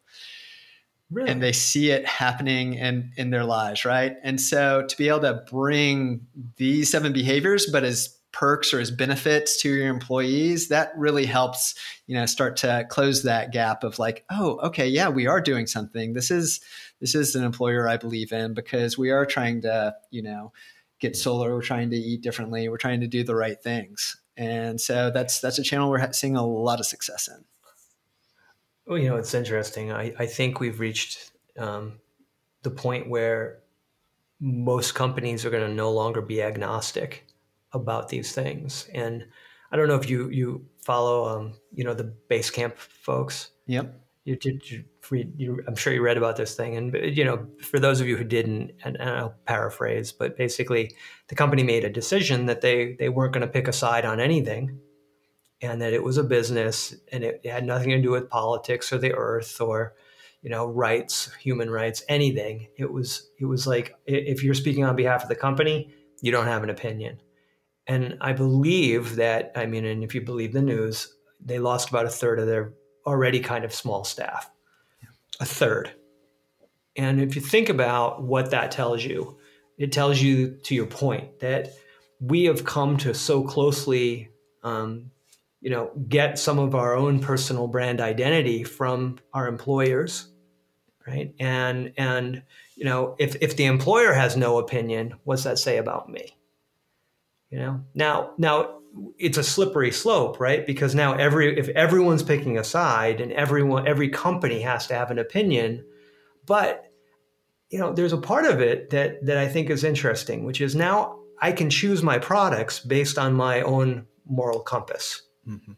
Really? and they see it happening in in their lives right? And so to be able to bring these seven behaviors but as perks or as benefits to your employees that really helps you know start to close that gap of like oh okay yeah we are doing something. This is this is an employer i believe in because we are trying to you know get solar. We're trying to eat differently. We're trying to do the right things. And so that's that's a channel we're seeing a lot of success in. Well, you know, it's interesting. I, I think we've reached um, the point where most companies are going to no longer be agnostic about these things. And I don't know if you you follow, um, you know, the Basecamp folks. Yep you, you, you, I'm sure you read about this thing, and you know, for those of you who didn't, and, and I'll paraphrase, but basically, the company made a decision that they they weren't going to pick a side on anything, and that it was a business, and it, it had nothing to do with politics or the earth or you know rights, human rights, anything. It was it was like if you're speaking on behalf of the company, you don't have an opinion. And I believe that I mean, and if you believe the news, they lost about a third of their already kind of small staff, a third. And if you think about what that tells you, it tells you, to your point, that we have come to so closely, um, you know, get some of our own personal brand identity from our employers, right? And and you know, if if the employer has no opinion, what's that say about me? You know, now now it's a slippery slope, right? Because now every if everyone's picking a side and everyone every company has to have an opinion, but you know, there's a part of it that that I think is interesting, which is now I can choose my products based on my own moral compass. Mm-hmm.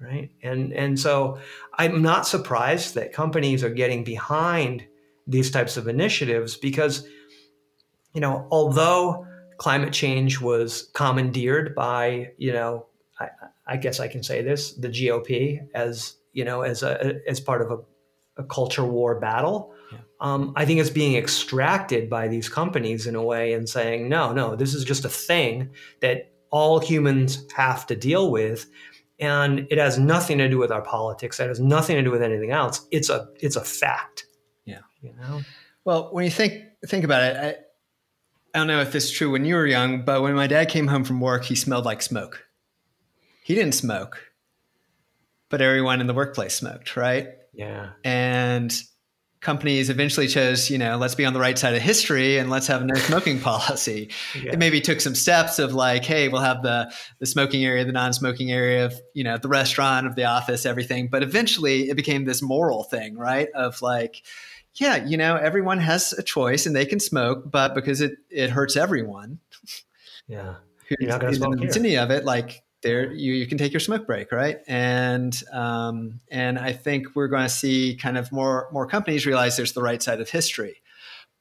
Right? And and so I'm not surprised that companies are getting behind these types of initiatives because you know, although climate change was commandeered by, you know, I, I, guess I can say this, the GOP as, you know, as a as part of a, a culture war battle. Yeah. Um, I think it's being extracted by these companies in a way and saying, no, no, this is just a thing that all humans have to deal with. And it has nothing to do with our politics. It has nothing to do with anything else. It's a it's a fact. Yeah. You know? Well, when you think think about it, I, don't know if this is true when you were young, but when my dad came home from work, he smelled like smoke. He didn't smoke, but everyone in the workplace smoked, right? Yeah. And companies eventually chose, you know, let's be on the right side of history and let's have a no smoking policy. Yeah. It maybe took some steps of like, hey, we'll have the the smoking area, the non-smoking area of, you know, the restaurant, of the office, everything. But eventually it became this moral thing, right? Of like, yeah, you know, everyone has a choice and they can smoke, but because it it hurts everyone. Yeah. You're not going to smoke any of it, like there you, you can take your smoke break right and um, and i think we're going to see kind of more more companies realize there's the right side of history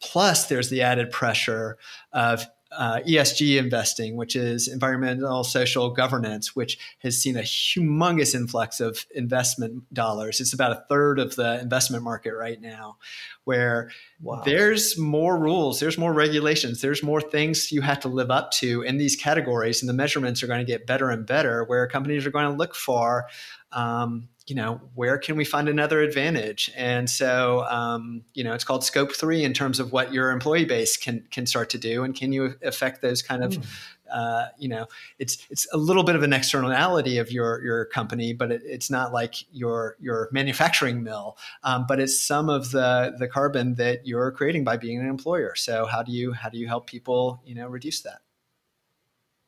plus there's the added pressure of uh, ESG investing, which is environmental social governance, which has seen a humongous influx of investment dollars. It's about a third of the investment market right now, where wow. there's more rules, there's more regulations, there's more things you have to live up to in these categories, and the measurements are going to get better and better. Where companies are going to look for um, you know, where can we find another advantage? And so, um, you know, it's called scope three in terms of what your employee base can can start to do, and can you affect those kind of, mm. uh, you know, it's it's a little bit of an externality of your your company, but it, it's not like your your manufacturing mill, um, but it's some of the the carbon that you're creating by being an employer. So how do you how do you help people, you know, reduce that?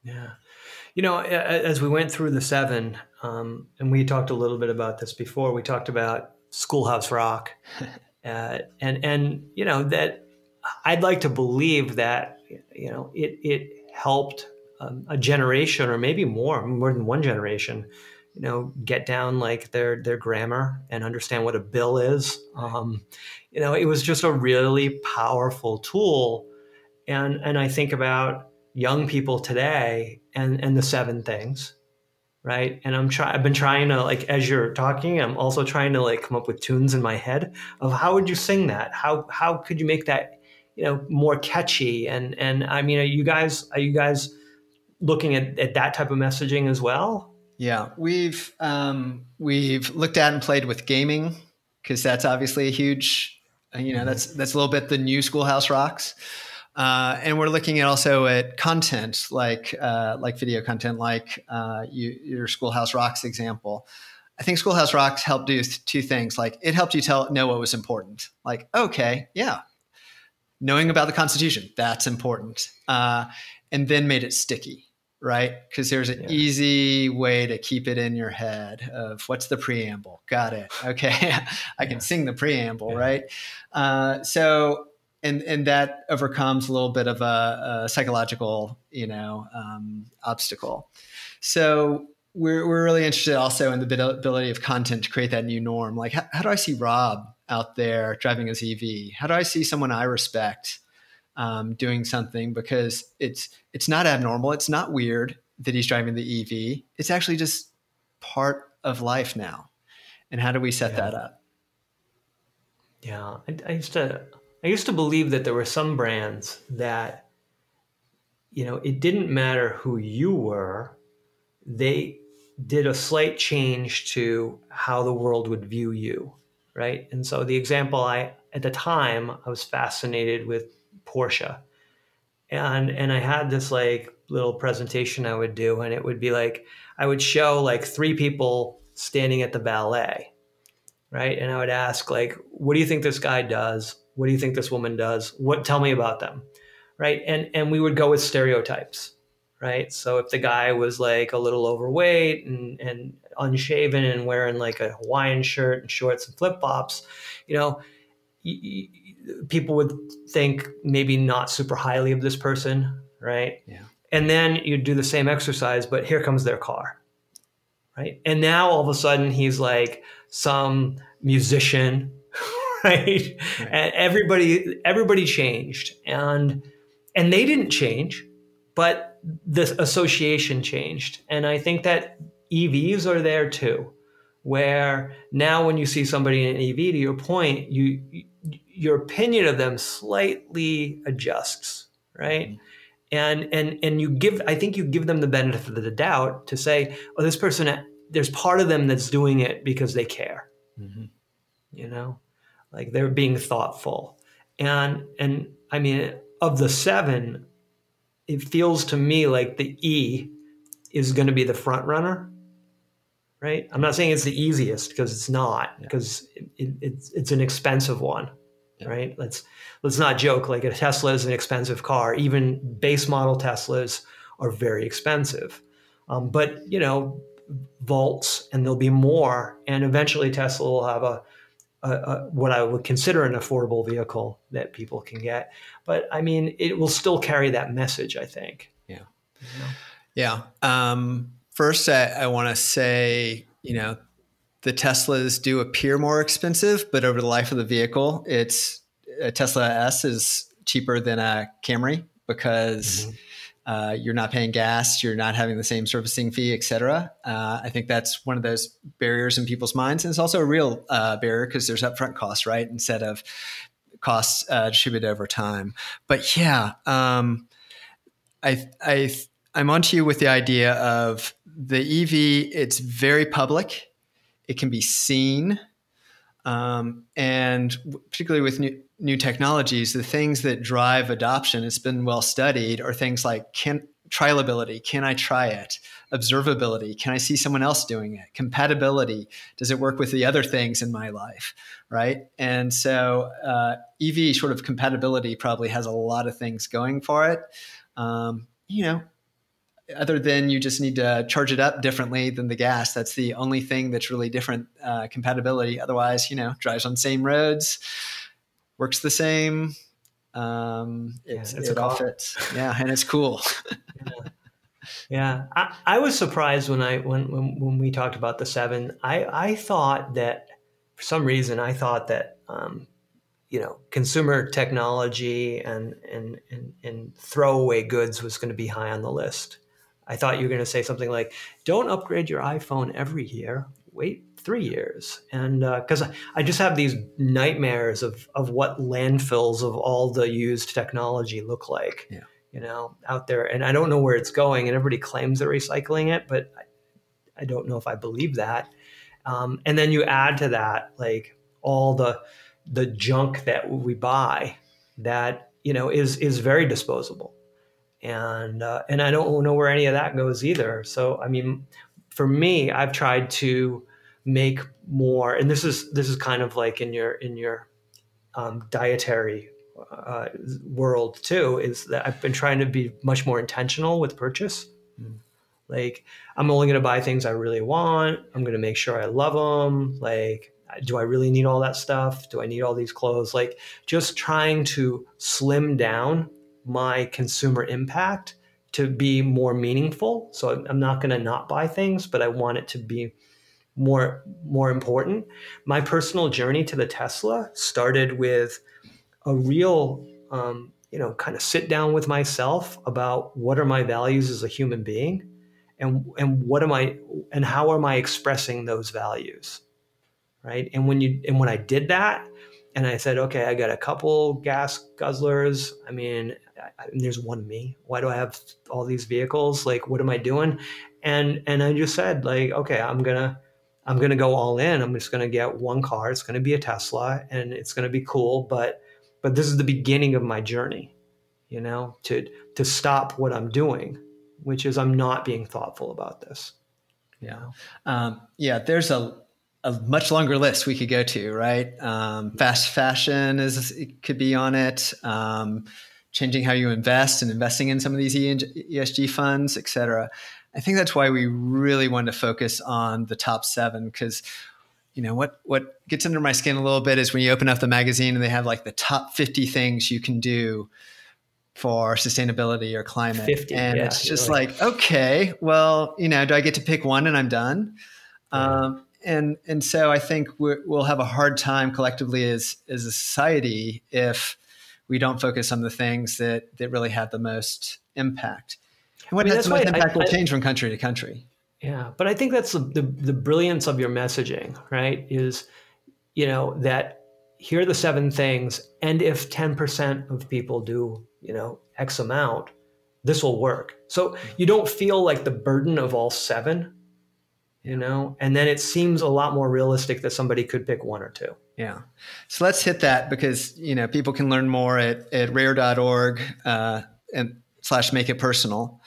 Yeah. You know, as we went through the seven, um, and we talked a little bit about this before. We talked about Schoolhouse Rock, uh, and and you know that I'd like to believe that you know it it helped um, a generation or maybe more, more than one generation, you know, get down like their their grammar and understand what a bill is. Um, you know, it was just a really powerful tool, and and I think about young people today and and the seven things right? And i'm trying i've been trying to like as you're talking i'm also trying to like come up with tunes in my head of how would you sing that? How how could you make that you know more catchy? And and i mean are you guys are you guys looking at, at that type of messaging as well? Yeah we've um we've looked at and played with gaming because that's obviously a huge you know that's that's a little bit the new schoolhouse rocks uh, and we're looking at also at content like uh, like video content, like uh, you, your Schoolhouse Rocks example. I think Schoolhouse Rocks helped do two things. Like it helped you tell know what was important. Like okay, yeah, knowing about the Constitution that's important, uh, and then made it sticky right? Because there's an yeah. easy way to keep it in your head of what's the preamble. Got it. Okay, I yeah. can sing the preamble, yeah. right? Uh, so and and that overcomes a little bit of a, a psychological you know um, obstacle. So we're, we're really interested also in the ability of content to create that new norm. Like how, how do i see rob out there driving his ev how do i see someone i respect um, doing something? Because it's it's not abnormal. It's not weird that he's driving the ev it's actually just part of life now. And how do we set yeah. that up? Yeah. I, I used to I used to believe that there were some brands that, you know, it didn't matter who you were, they did a slight change to how the world would view you, right? And so the example I, at the time, I was fascinated with Porsche. And, and I had this like little presentation I would do, and it would be like, I would show like three people standing at the ballet, right? And I would ask, like, what do you think this guy does? What do you think this woman does? What tell me about them. Right? And and we would go with stereotypes right? So if the guy was like a little overweight and and unshaven and wearing like a hawaiian shirt and shorts and flip-flops you know y- y- people would think maybe not super highly of this person right? Yeah. And then you do the same exercise but here comes their car right? And now all of a sudden he's like some musician right? right? And everybody everybody changed, and and they didn't change, but the association changed, and I think that EVs are there too, where now when you see somebody in an EV, to your point, you, you your opinion of them slightly adjusts, right? Mm-hmm. And and and you give, I think you give them the benefit of the doubt to say, oh, this person, there's part of them that's doing it because they care. Mm-hmm. You know, like they're being thoughtful And and I mean, of the seven, it feels to me like the E is going to be the front runner, right? I'm not saying it's the easiest because it's not, because it, it, it's it's an expensive one, yeah. right? Let's let's not joke. Like a Tesla is an expensive car. Even base model Teslas are very expensive. Um, but you know, volts, and there'll be more, and eventually Tesla will have a, a, a, what I would consider an affordable vehicle that people can get. But I mean, it will still carry that message. I think. Yeah. Yeah. Um, first, I, I want to say, you know, the Teslas do appear more expensive, but over the life of the vehicle, it's a Tesla S is cheaper than a Camry because mm-hmm. Uh, you're not paying gas, you're not having the same servicing fee, et cetera. Uh, I think that's one of those barriers in people's minds. And it's also a real uh, barrier because there's upfront costs, right? Instead of costs uh, distributed over time. But yeah, um, I, I, I'm onto you with the idea of the EV, it's very public, it can be seen. Um, and particularly with new, new technologies, the things that drive adoption, it's been well studied, are things like can trialability, can I try it? Observability, can I see someone else doing it? Compatibility, does it work with the other things in my life? Right. And so uh, EV sort of compatibility probably has a lot of things going for it. Um, you know, other than you just need to charge it up differently than the gas. That's the only thing that's really different uh, compatibility. Otherwise, you know, drives on same roads, works the same. Um, it's, yeah, it's it all fits. Yeah, and it's cool. yeah, yeah. I, I, was surprised when I when, when when we talked about the seven. I I thought that for some reason I thought that um, you know consumer technology and and and, and throwaway goods was going to be high on the list. I thought you were going to say something like, "Don't upgrade your iPhone every year. Wait three years." And because uh, I just have these nightmares of of what landfills of all the used technology look like, yeah. you know, out there, and I don't know where it's going. And everybody claims they're recycling it, but I, I don't know if I believe that. Um, and then you add to that like all the the junk that we buy that you know is is very disposable and uh, and I don't know where any of that goes either. So I mean, for me, I've tried to make more, and this is this is kind of like in your in your um, dietary uh, world too. Is that I've been trying to be much more intentional with purchase. Mm. Like I'm only going to buy things I really want. I'm going to make sure I love them. Like do I really need all that stuff? Do I need all these clothes? Like just trying to slim down my consumer impact to be more meaningful. So I'm not going to not buy things, but I want it to be more more important. My personal journey to the Tesla started with a real, um, you know, kind of sit down with myself about what are my values as a human being, and and what am I and how am I expressing those values, right? And when you and when I did that, and I said, okay, I got a couple gas guzzlers. I mean, I, there's one me. Why do I have all these vehicles? Like, what am I doing? And and I just said, like, okay, I'm gonna I'm gonna go all in. I'm just gonna get one car. It's gonna be a Tesla, and it's gonna be cool. But but this is the beginning of my journey, you know, to to stop what I'm doing, which is I'm not being thoughtful about this. Yeah, um, yeah. There's a a much longer list we could go to, right? Um, fast fashion is could be on it. Um, changing how you invest and investing in some of these ESG funds, et cetera. I think that's why we really want to focus on the top seven because you know what what gets under my skin a little bit is when you open up the magazine and they have like the top 50 things you can do for sustainability or climate 50, and yeah, it's just really. like okay well you know do i get to pick one and i'm done yeah. um, and and so i think we will have a hard time collectively as as a society if we don't focus on the things that that really have the most impact. And what I mean, has the most impact I, will change from country to country. Yeah, but I think that's the, the, the brilliance of your messaging, right? Is you know that here are the seven things, and if ten percent of people do, you know, X amount, this will work. So you don't feel like the burden of all seven, you know and then it seems a lot more realistic that somebody could pick one or two yeah so let's hit that because you know people can learn more at, at rare.org uh, and slash make it personal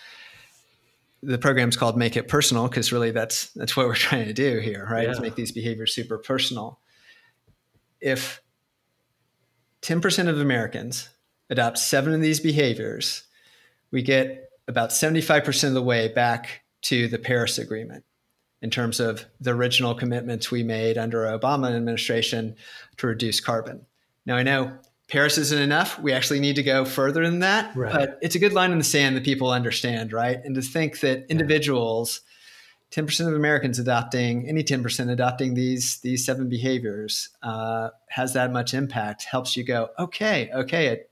the program's called make it personal because really that's that's what we're trying to do here right yeah. is make these behaviors super personal if 10% of americans adopt seven of these behaviors we get about 75% of the way back to the paris agreement in terms of the original commitments we made under Obama administration to reduce carbon. Now I know Paris isn't enough. We actually need to go further than that. Right. But it's a good line in the sand that people understand, right? And to think that individuals, 10% of Americans adopting any 10% adopting these these seven behaviors uh, has that much impact helps you go, okay, okay, it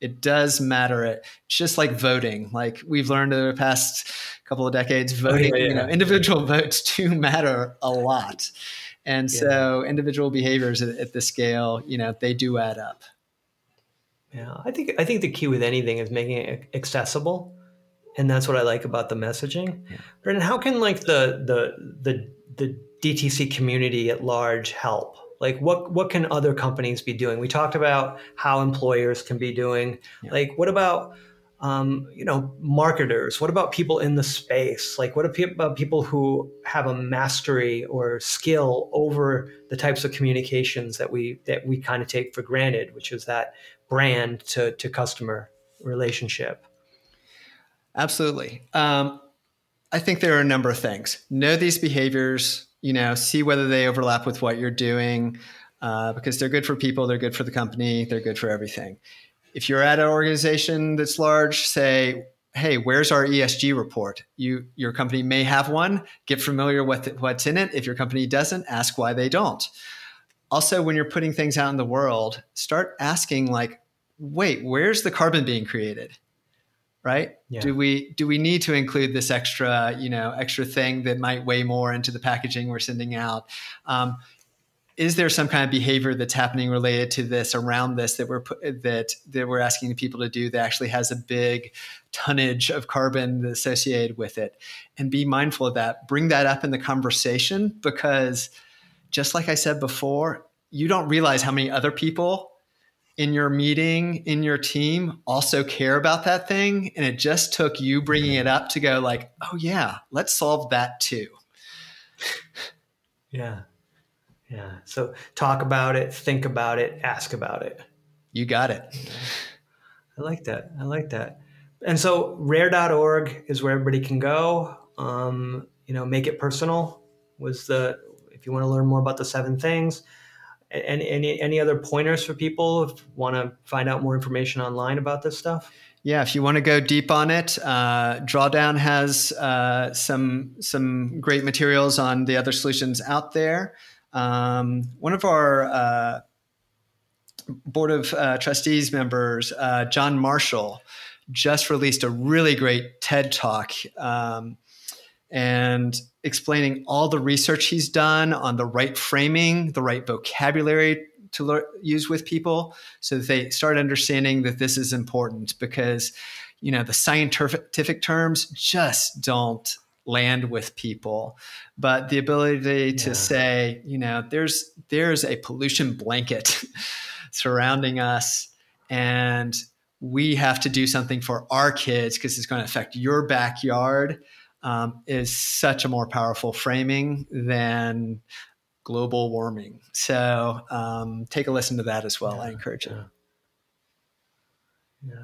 it does matter. It's just like voting. Like we've learned over the past couple of decades, voting, oh, yeah, yeah. you know, individual votes do matter a lot. And yeah. so individual behaviors at, at the scale, you know, they do add up. Yeah, I think I think the key with anything is making it accessible, and that's what I like about the messaging. Yeah. Brandon, how can like the the the the DTC community at large help? like what what can other companies be doing we talked about how employers can be doing yeah. like what about um, you know marketers? What about people in the space? Like what about people who have a mastery or skill over the types of communications that we that we kind of take for granted which is that brand to to customer relationship? Absolutely. Um, i think there are a number of things. Know these behaviors you know, see whether they overlap with what you're doing uh, because they're good for people, they're good for the company, they're good for everything. If you're at an organization that's large, say, hey, where's our ESG report? You, your company may have one. Get familiar with what's in it. If your company doesn't, ask why they don't. Also, when you're putting things out in the world, start asking like, wait, where's the carbon being created? right yeah. do we do we need to include this extra you know extra thing that might weigh more into the packaging we're sending out um, is there some kind of behavior that's happening related to this around this that we're that that we're asking people to do that actually has a big tonnage of carbon associated with it? And be mindful of that. Bring that up in the conversation because just like i said before you don't realize how many other people in your meeting in your team also care about that thing. And it just took you bringing it up to go like oh yeah let's solve that too. Yeah yeah. So talk about it think about it ask about it. You got it. I like that. I like that. And so rare.org is where everybody can go. Um, you know make it personal was the if you want to learn more about the seven things. Any, any any other pointers for people if want to find out more information online about this stuff? Yeah, if you want to go deep on it, uh, Drawdown has uh, some some great materials on the other solutions out there. Um, one of our uh, board of uh, trustees members, uh, John Marshall, just released a really great TED talk. Um, and explaining all the research he's done on the right framing, the right vocabulary to use with people so that they start understanding that this is important because you know the scientific terms just don't land with people but the ability to yeah. say you know there's there's a pollution blanket surrounding us and we have to do something for our kids because it's going to affect your backyard um, is such a more powerful framing than global warming. So um, take a listen to that as well. Yeah, I encourage it. Yeah.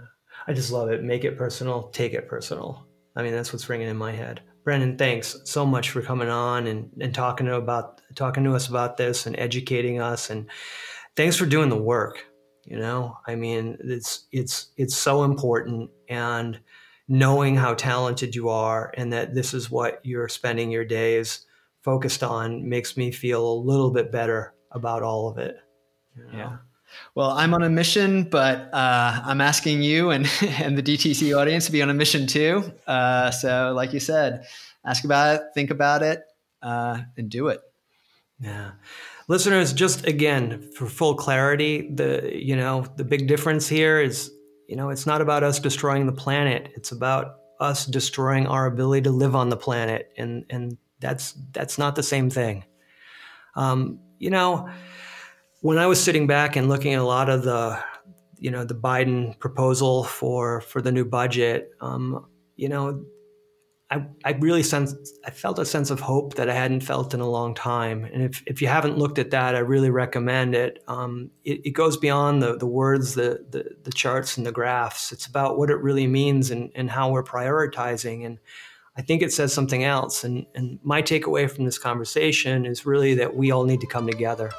I just love it. Make it personal, take it personal. I mean, that's what's ringing in my head. Brandon, thanks so much for coming on and, and talking to about talking to us about this and educating us and thanks for doing the work. You know, I mean, it's it's it's so important and knowing how talented you are and that this is what you're spending your days focused on makes me feel a little bit better about all of it. You know? Yeah. Well, I'm on a mission, but uh, I'm asking you and, and the DTC audience to be on a mission too. Uh, so, like you said, ask about it, think about it, uh, and do it. Yeah. Listeners, just again, for full clarity, the you know the big difference here is you know, it's not about us destroying the planet. It's about us destroying our ability to live on the planet. And, and That's that's not the same thing. Um, you know, when I was sitting back and looking at a lot of the, you know, the Biden proposal for for the new budget, um, you know, I, I really sensed I felt a sense of hope that I hadn't felt in a long time. And if, if you haven't looked at that, I really recommend it. Um, it, it, goes beyond the, the words, the, the, the charts, and the graphs. It's about what it really means and, and how we're prioritizing. And I think it says something else. And, and my takeaway from this conversation is really that we all need to come together.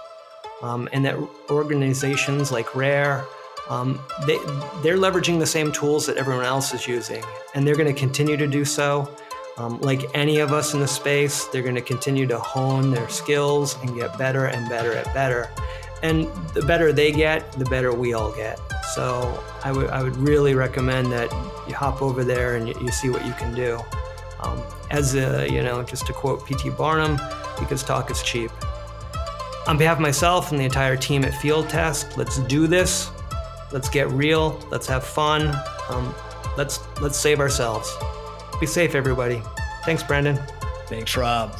Um, and that organizations like RARE, um, they, they're leveraging the same tools that everyone else is using, and they're going to continue to do so. Um, like any of us in the space, they're going to continue to hone their skills and get better and better at better. And the better they get, the better we all get. So I would I would really recommend that you hop over there and you, you see what you can do. Um, as a, you know, just to quote P.T. Barnum, because talk is cheap. On behalf of myself and the entire team at Field Test, let's do this. Let's get real. Let's have fun. Um, let's let's save ourselves. Be safe, everybody. Thanks, Brandon. Thanks, Rob.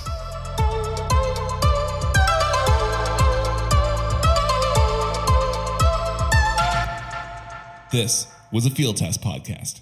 This was a Field Test podcast.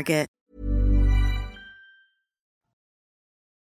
Target.